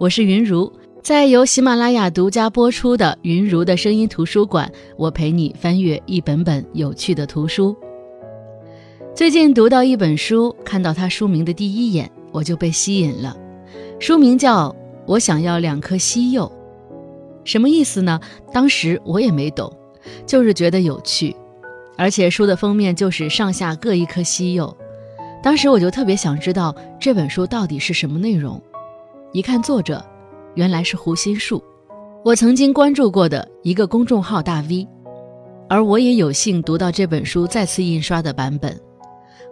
我是云如，在由喜马拉雅独家播出的《云如的声音图书馆》，我陪你翻阅一本本有趣的图书。最近读到一本书，看到它书名的第一眼，我就被吸引了。书名叫《我想要两颗西柚》，什么意思呢？当时我也没懂，就是觉得有趣，而且书的封面就是上下各一颗西柚。当时我就特别想知道这本书到底是什么内容。一看作者，原来是胡心树，我曾经关注过的一个公众号大 V，而我也有幸读到这本书再次印刷的版本。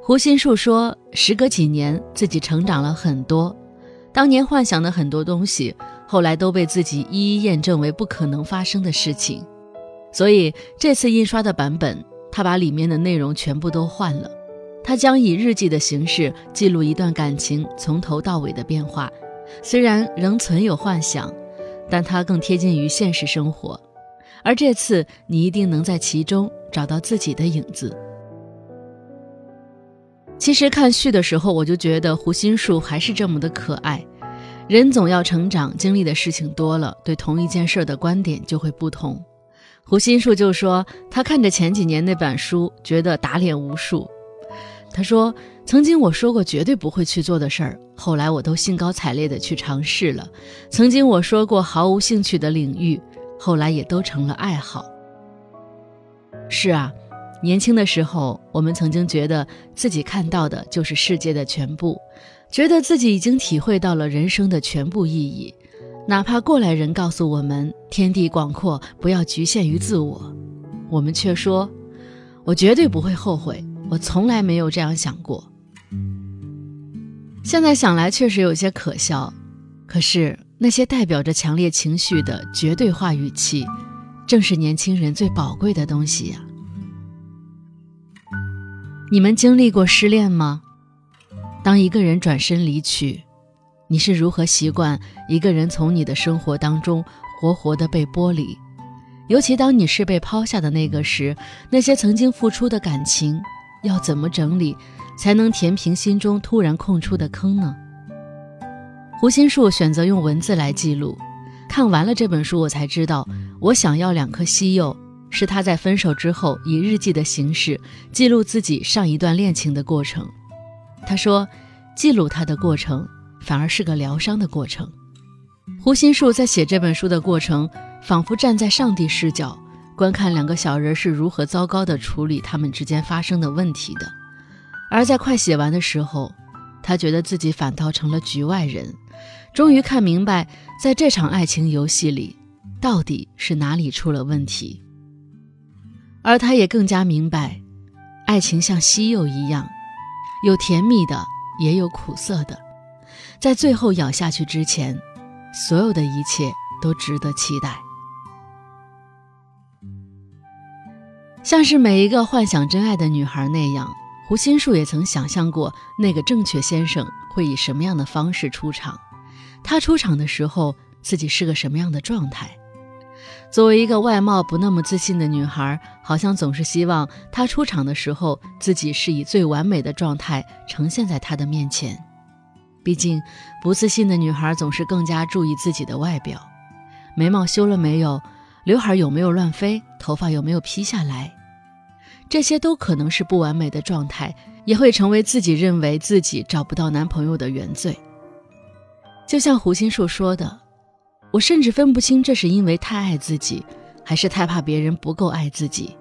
胡心树说，时隔几年，自己成长了很多，当年幻想的很多东西，后来都被自己一一验证为不可能发生的事情。所以这次印刷的版本，他把里面的内容全部都换了，他将以日记的形式记录一段感情从头到尾的变化。虽然仍存有幻想，但它更贴近于现实生活。而这次，你一定能在其中找到自己的影子。其实看序的时候，我就觉得胡心树还是这么的可爱。人总要成长，经历的事情多了，对同一件事的观点就会不同。胡心树就说，他看着前几年那本书，觉得打脸无数。他说：“曾经我说过绝对不会去做的事儿，后来我都兴高采烈地去尝试了；曾经我说过毫无兴趣的领域，后来也都成了爱好。”是啊，年轻的时候，我们曾经觉得自己看到的就是世界的全部，觉得自己已经体会到了人生的全部意义，哪怕过来人告诉我们天地广阔，不要局限于自我，我们却说：“我绝对不会后悔。”我从来没有这样想过，现在想来确实有些可笑。可是那些代表着强烈情绪的绝对化语气，正是年轻人最宝贵的东西呀。你们经历过失恋吗？当一个人转身离去，你是如何习惯一个人从你的生活当中活活的被剥离？尤其当你是被抛下的那个时，那些曾经付出的感情。要怎么整理，才能填平心中突然空出的坑呢？胡心树选择用文字来记录。看完了这本书，我才知道，我想要两颗西柚，是他在分手之后以日记的形式记录自己上一段恋情的过程。他说，记录他的过程，反而是个疗伤的过程。胡心树在写这本书的过程，仿佛站在上帝视角。观看两个小人是如何糟糕地处理他们之间发生的问题的，而在快写完的时候，他觉得自己反倒成了局外人，终于看明白，在这场爱情游戏里，到底是哪里出了问题。而他也更加明白，爱情像西柚一样，有甜蜜的，也有苦涩的，在最后咬下去之前，所有的一切都值得期待。像是每一个幻想真爱的女孩那样，胡心树也曾想象过那个正确先生会以什么样的方式出场。他出场的时候，自己是个什么样的状态？作为一个外貌不那么自信的女孩，好像总是希望他出场的时候，自己是以最完美的状态呈现在他的面前。毕竟，不自信的女孩总是更加注意自己的外表：眉毛修了没有？刘海有没有乱飞？头发有没有披下来？这些都可能是不完美的状态，也会成为自己认为自己找不到男朋友的原罪。就像胡心树说的：“我甚至分不清这是因为太爱自己，还是太怕别人不够爱自己。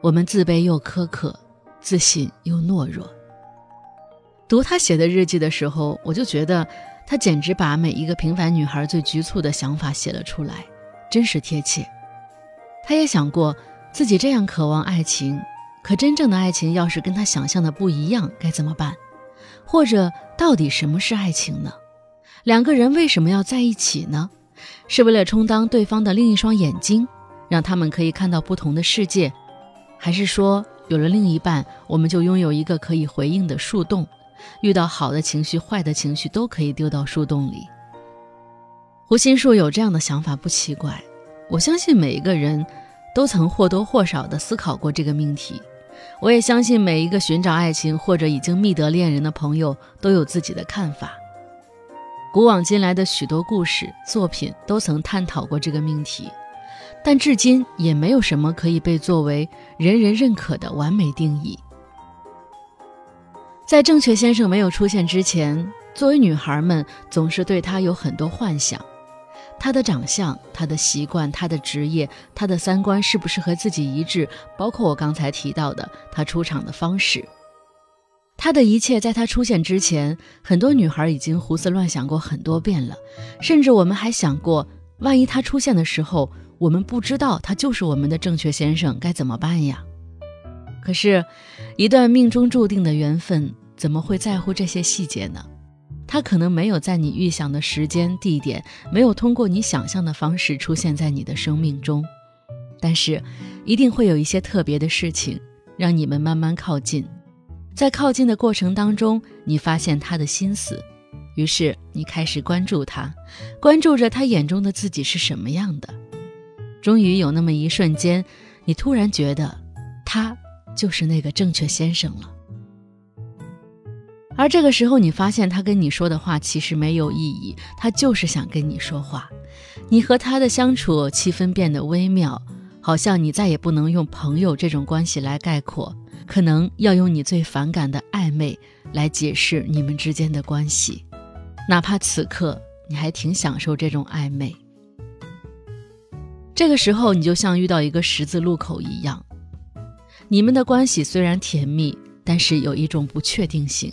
我们自卑又苛刻，自信又懦弱。”读他写的日记的时候，我就觉得他简直把每一个平凡女孩最局促的想法写了出来，真实贴切。他也想过。自己这样渴望爱情，可真正的爱情要是跟他想象的不一样，该怎么办？或者，到底什么是爱情呢？两个人为什么要在一起呢？是为了充当对方的另一双眼睛，让他们可以看到不同的世界，还是说，有了另一半，我们就拥有一个可以回应的树洞，遇到好的情绪、坏的情绪都可以丢到树洞里？胡心树有这样的想法不奇怪，我相信每一个人。都曾或多或少地思考过这个命题，我也相信每一个寻找爱情或者已经觅得恋人的朋友都有自己的看法。古往今来的许多故事作品都曾探讨过这个命题，但至今也没有什么可以被作为人人认可的完美定义。在正确先生没有出现之前，作为女孩们总是对他有很多幻想：他的长相、他的习惯、他的职业、他的三观是不是和自己一致？包括我刚才提到的他出场的方式。他的一切在他出现之前，很多女孩已经胡思乱想过很多遍了，甚至我们还想过，万一他出现的时候，我们不知道他就是我们的正确先生，该怎么办呀？可是，一段命中注定的缘分，怎么会在乎这些细节呢？他可能没有在你预想的时间、地点，没有通过你想象的方式出现在你的生命中，但是，一定会有一些特别的事情，让你们慢慢靠近。在靠近的过程当中，你发现他的心思，于是你开始关注他，关注着他眼中的自己是什么样的。终于有那么一瞬间，你突然觉得他就是那个正确先生了。而这个时候，你发现他跟你说的话其实没有意义，他就是想跟你说话。你和他的相处气氛变得微妙，好像你再也不能用朋友这种关系来概括。可能要用你最反感的暧昧来解释你们之间的关系，哪怕此刻你还挺享受这种暧昧。这个时候，你就像遇到一个十字路口一样，你们的关系虽然甜蜜，但是有一种不确定性，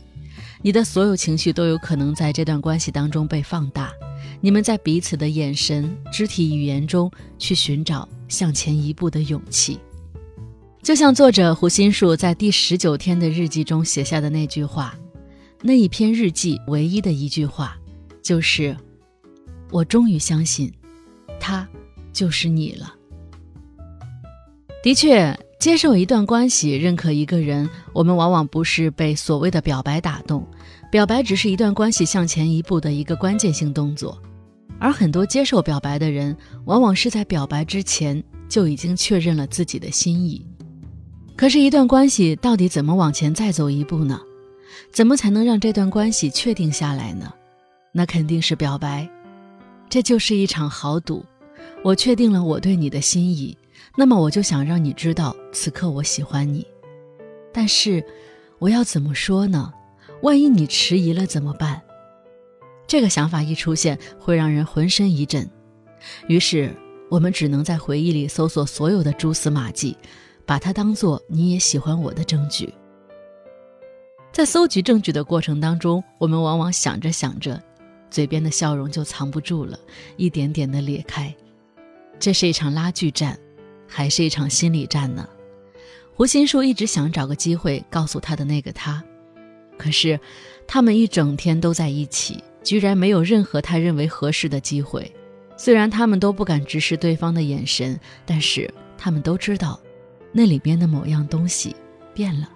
你的所有情绪都有可能在这段关系当中被放大。你们在彼此的眼神、肢体语言中去寻找向前一步的勇气。就像作者胡心树在第十九天的日记中写下的那句话，那一篇日记唯一的一句话，就是“我终于相信，他就是你了。”的确，接受一段关系，认可一个人，我们往往不是被所谓的表白打动，表白只是一段关系向前一步的一个关键性动作，而很多接受表白的人，往往是在表白之前就已经确认了自己的心意。可是，一段关系到底怎么往前再走一步呢？怎么才能让这段关系确定下来呢？那肯定是表白，这就是一场豪赌。我确定了我对你的心意，那么我就想让你知道，此刻我喜欢你。但是，我要怎么说呢？万一你迟疑了怎么办？这个想法一出现，会让人浑身一震。于是，我们只能在回忆里搜索所有的蛛丝马迹。把它当做你也喜欢我的证据。在搜集证据的过程当中，我们往往想着想着，嘴边的笑容就藏不住了，一点点的裂开。这是一场拉锯战，还是一场心理战呢？胡心树一直想找个机会告诉他的那个他，可是他们一整天都在一起，居然没有任何他认为合适的机会。虽然他们都不敢直视对方的眼神，但是他们都知道。那里边的某样东西变了。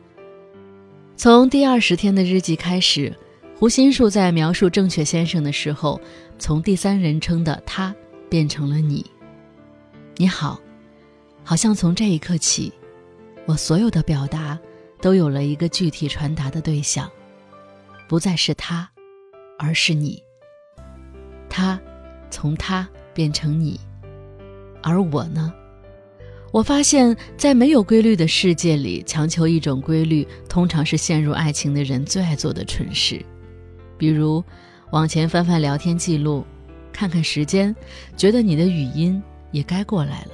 从第二十天的日记开始，胡心树在描述正确先生的时候，从第三人称的他变成了你。你好，好像从这一刻起，我所有的表达都有了一个具体传达的对象，不再是他，而是你。他从他变成你，而我呢？我发现，在没有规律的世界里，强求一种规律，通常是陷入爱情的人最爱做的蠢事。比如，往前翻翻聊天记录，看看时间，觉得你的语音也该过来了。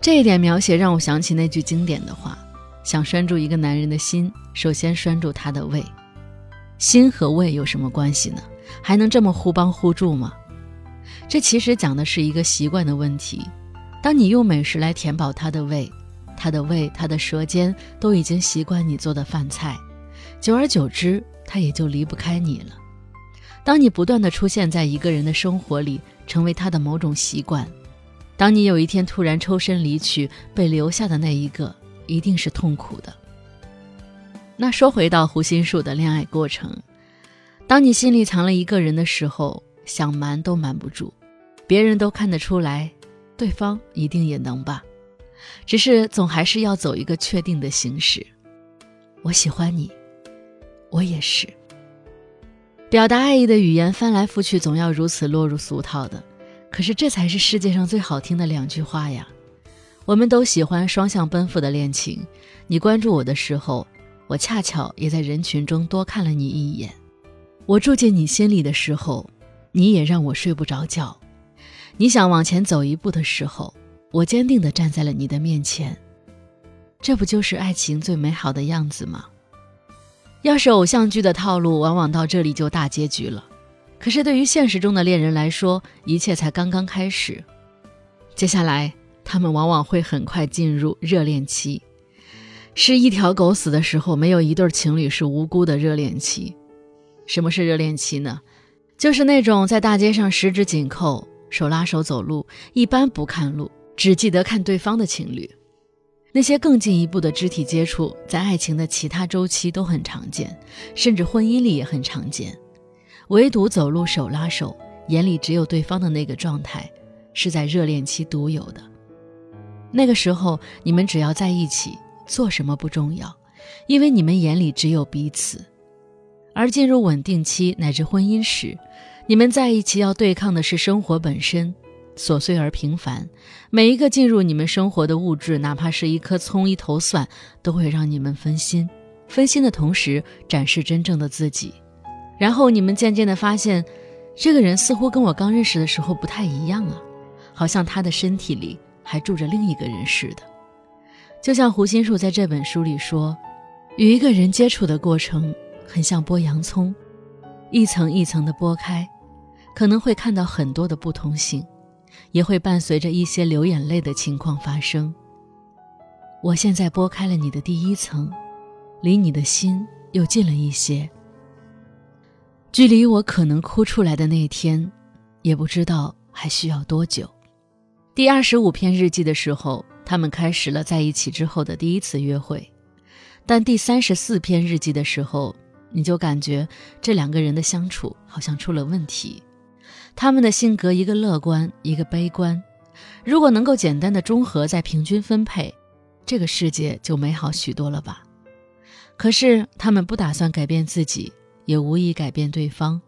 这一点描写让我想起那句经典的话：想拴住一个男人的心，首先拴住他的胃。心和胃有什么关系呢？还能这么互帮互助吗？这其实讲的是一个习惯的问题。当你用美食来填饱他的胃，他的胃、他的舌尖都已经习惯你做的饭菜，久而久之，他也就离不开你了。当你不断的出现在一个人的生活里，成为他的某种习惯，当你有一天突然抽身离去，被留下的那一个，一定是痛苦的。那说回到胡心树的恋爱过程，当你心里藏了一个人的时候，想瞒都瞒不住，别人都看得出来。对方一定也能吧，只是总还是要走一个确定的形式。我喜欢你，我也是。表达爱意的语言翻来覆去，总要如此落入俗套的。可是这才是世界上最好听的两句话呀！我们都喜欢双向奔赴的恋情。你关注我的时候，我恰巧也在人群中多看了你一眼。我住进你心里的时候，你也让我睡不着觉。你想往前走一步的时候，我坚定地站在了你的面前。这不就是爱情最美好的样子吗？要是偶像剧的套路，往往到这里就大结局了。可是对于现实中的恋人来说，一切才刚刚开始。接下来，他们往往会很快进入热恋期。是一条狗死的时候，没有一对情侣是无辜的热恋期。什么是热恋期呢？就是那种在大街上十指紧扣、手拉手走路，一般不看路，只记得看对方的情侣。那些更进一步的肢体接触，在爱情的其他周期都很常见，甚至婚姻里也很常见。唯独走路手拉手，眼里只有对方的那个状态，是在热恋期独有的。那个时候，你们只要在一起，做什么不重要，因为你们眼里只有彼此。而进入稳定期乃至婚姻时，你们在一起要对抗的是生活本身，琐碎而平凡。每一个进入你们生活的物质，哪怕是一颗葱、一头蒜，都会让你们分心。分心的同时，展示真正的自己。然后你们渐渐地发现，这个人似乎跟我刚认识的时候不太一样啊，好像他的身体里还住着另一个人似的。就像胡心树在这本书里说，与一个人接触的过程很像剥洋葱，一层一层的剥开，可能会看到很多的不同性，也会伴随着一些流眼泪的情况发生。我现在剥开了你的第一层，离你的心又近了一些。距离我可能哭出来的那一天，也不知道还需要多久。第二十五篇日记的时候，他们开始了在一起之后的第一次约会，但第三十四篇日记的时候，你就感觉这两个人的相处好像出了问题。他们的性格，一个乐观，一个悲观。如果能够简单的中和再平均分配，这个世界就美好许多了吧？可是他们不打算改变自己。也无意改变对方，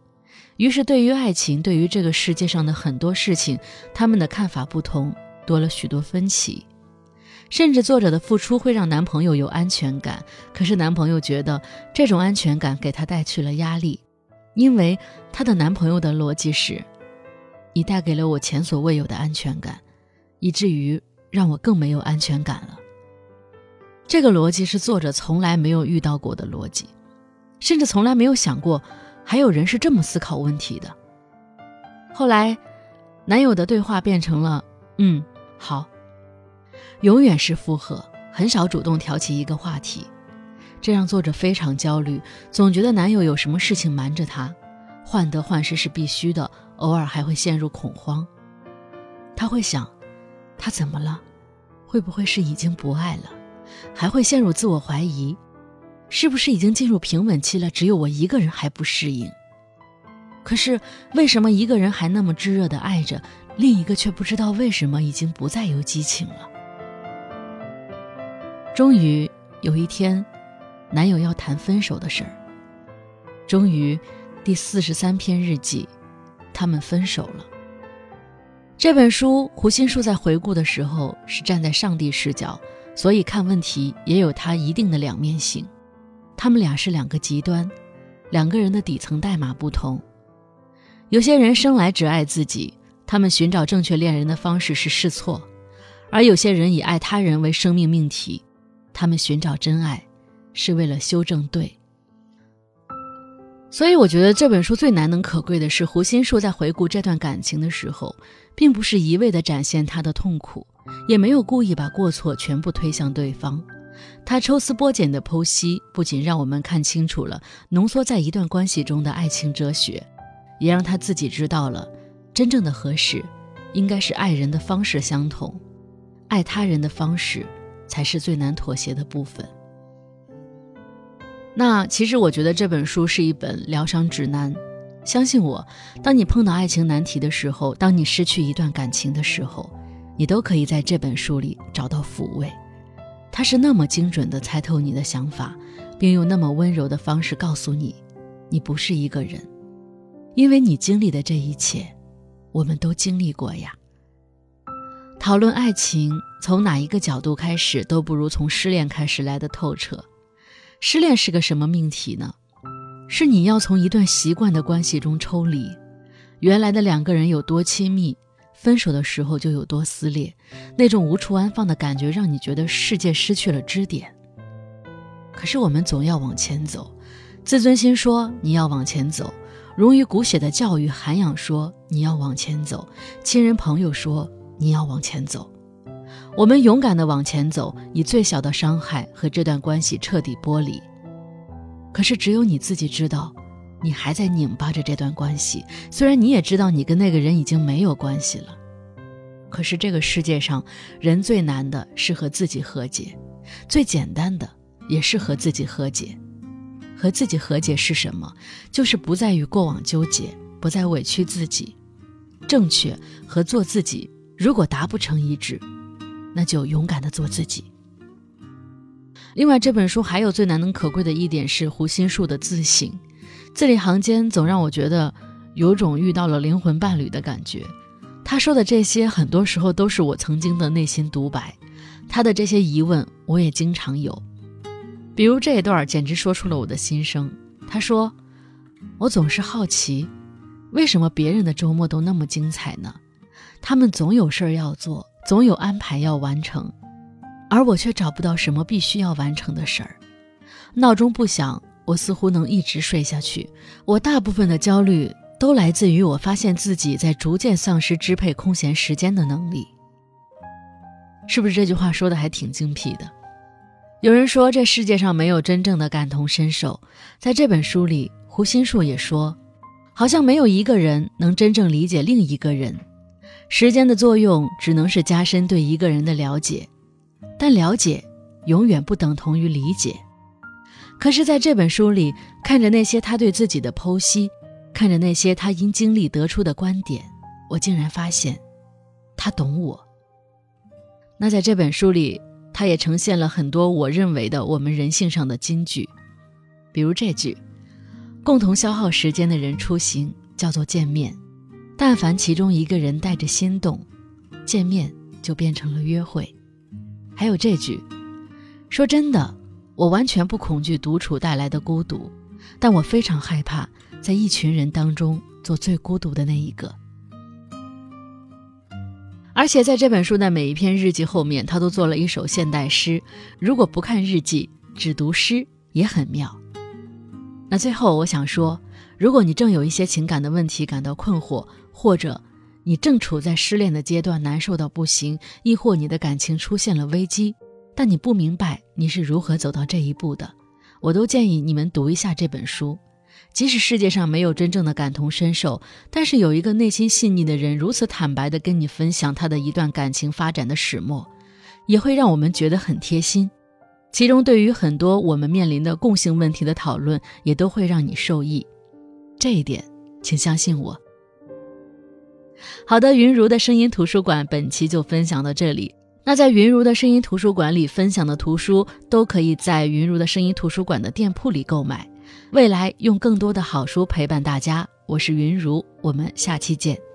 于是对于爱情，对于这个世界上的很多事情，他们的看法不同，多了许多分歧。甚至作者的付出会让男朋友有安全感，可是男朋友觉得这种安全感给他带去了压力，因为她的男朋友的逻辑是：你带给了我前所未有的安全感，以至于让我更没有安全感了。这个逻辑是作者从来没有遇到过的逻辑。甚至从来没有想过，还有人是这么思考问题的。后来，男友的对话变成了“嗯，好”，永远是附和，很少主动挑起一个话题，这让作者非常焦虑，总觉得男友有什么事情瞒着她，患得患失是必须的，偶尔还会陷入恐慌。他会想，他怎么了？会不会是已经不爱了？还会陷入自我怀疑。是不是已经进入平稳期了？只有我一个人还不适应。可是为什么一个人还那么炙热的爱着，另一个却不知道为什么已经不再有激情了？终于有一天，男友要谈分手的事儿。终于，第四十三篇日记，他们分手了。这本书胡心树在回顾的时候是站在上帝视角，所以看问题也有他一定的两面性。他们俩是两个极端，两个人的底层代码不同。有些人生来只爱自己，他们寻找正确恋人的方式是试错；而有些人以爱他人为生命命题，他们寻找真爱是为了修正对。所以，我觉得这本书最难能可贵的是，胡心树在回顾这段感情的时候，并不是一味地展现他的痛苦，也没有故意把过错全部推向对方。他抽丝剥茧的剖析，不仅让我们看清楚了浓缩在一段关系中的爱情哲学，也让他自己知道了，真正的合适，应该是爱人的方式相同，爱他人的方式，才是最难妥协的部分。那其实我觉得这本书是一本疗伤指南，相信我，当你碰到爱情难题的时候，当你失去一段感情的时候，你都可以在这本书里找到抚慰。他是那么精准地猜透你的想法，并用那么温柔的方式告诉你，你不是一个人，因为你经历的这一切，我们都经历过呀。讨论爱情，从哪一个角度开始，都不如从失恋开始来的透彻。失恋是个什么命题呢？是你要从一段习惯的关系中抽离，原来的两个人有多亲密，分手的时候就有多撕裂，那种无处安放的感觉，让你觉得世界失去了支点。可是我们总要往前走，自尊心说你要往前走，融于骨血的教育涵养说你要往前走，亲人朋友说你要往前走，我们勇敢的往前走，以最小的伤害和这段关系彻底剥离。可是只有你自己知道，你还在拧巴着这段关系，虽然你也知道你跟那个人已经没有关系了，可是这个世界上人最难的是和自己和解，最简单的。也是和自己和解，和自己和解是什么？就是不再与过往纠结，不再委屈自己。正确和做自己，如果达不成一致，那就勇敢的做自己。另外，这本书还有最难能可贵的一点是胡心树的自省，字里行间总让我觉得有种遇到了灵魂伴侣的感觉。他说的这些，很多时候都是我曾经的内心独白。他的这些疑问，我也经常有。比如这一段简直说出了我的心声。他说：“我总是好奇，为什么别人的周末都那么精彩呢？他们总有事儿要做，总有安排要完成，而我却找不到什么必须要完成的事儿。闹钟不响，我似乎能一直睡下去。我大部分的焦虑都来自于我发现自己在逐渐丧失支配空闲时间的能力。是不是这句话说的还挺精辟的？”有人说这世界上没有真正的感同身受，在这本书里，胡心树也说，好像没有一个人能真正理解另一个人。时间的作用只能是加深对一个人的了解，但了解永远不等同于理解。可是，在这本书里，看着那些他对自己的剖析，看着那些他因经历得出的观点，我竟然发现，他懂我。那在这本书里。他也呈现了很多我认为的我们人性上的金句，比如这句：“共同消耗时间的人出行叫做见面，但凡其中一个人带着心动，见面就变成了约会。”还有这句：“说真的，我完全不恐惧独处带来的孤独，但我非常害怕在一群人当中做最孤独的那一个。”而且在这本书的每一篇日记后面，他都做了一首现代诗。如果不看日记，只读诗也很妙。那最后我想说，如果你正有一些情感的问题感到困惑，或者你正处在失恋的阶段难受到不行，亦或你的感情出现了危机，但你不明白你是如何走到这一步的，我都建议你们读一下这本书。即使世界上没有真正的感同身受，但是有一个内心细腻的人如此坦白地跟你分享他的一段感情发展的始末，也会让我们觉得很贴心。其中对于很多我们面临的共性问题的讨论，也都会让你受益。这一点，请相信我。好的，云如的声音图书馆本期就分享到这里。那在云如的声音图书馆里分享的图书，都可以在云如的声音图书馆的店铺里购买。未来用更多的好书陪伴大家，我是云如，我们下期见。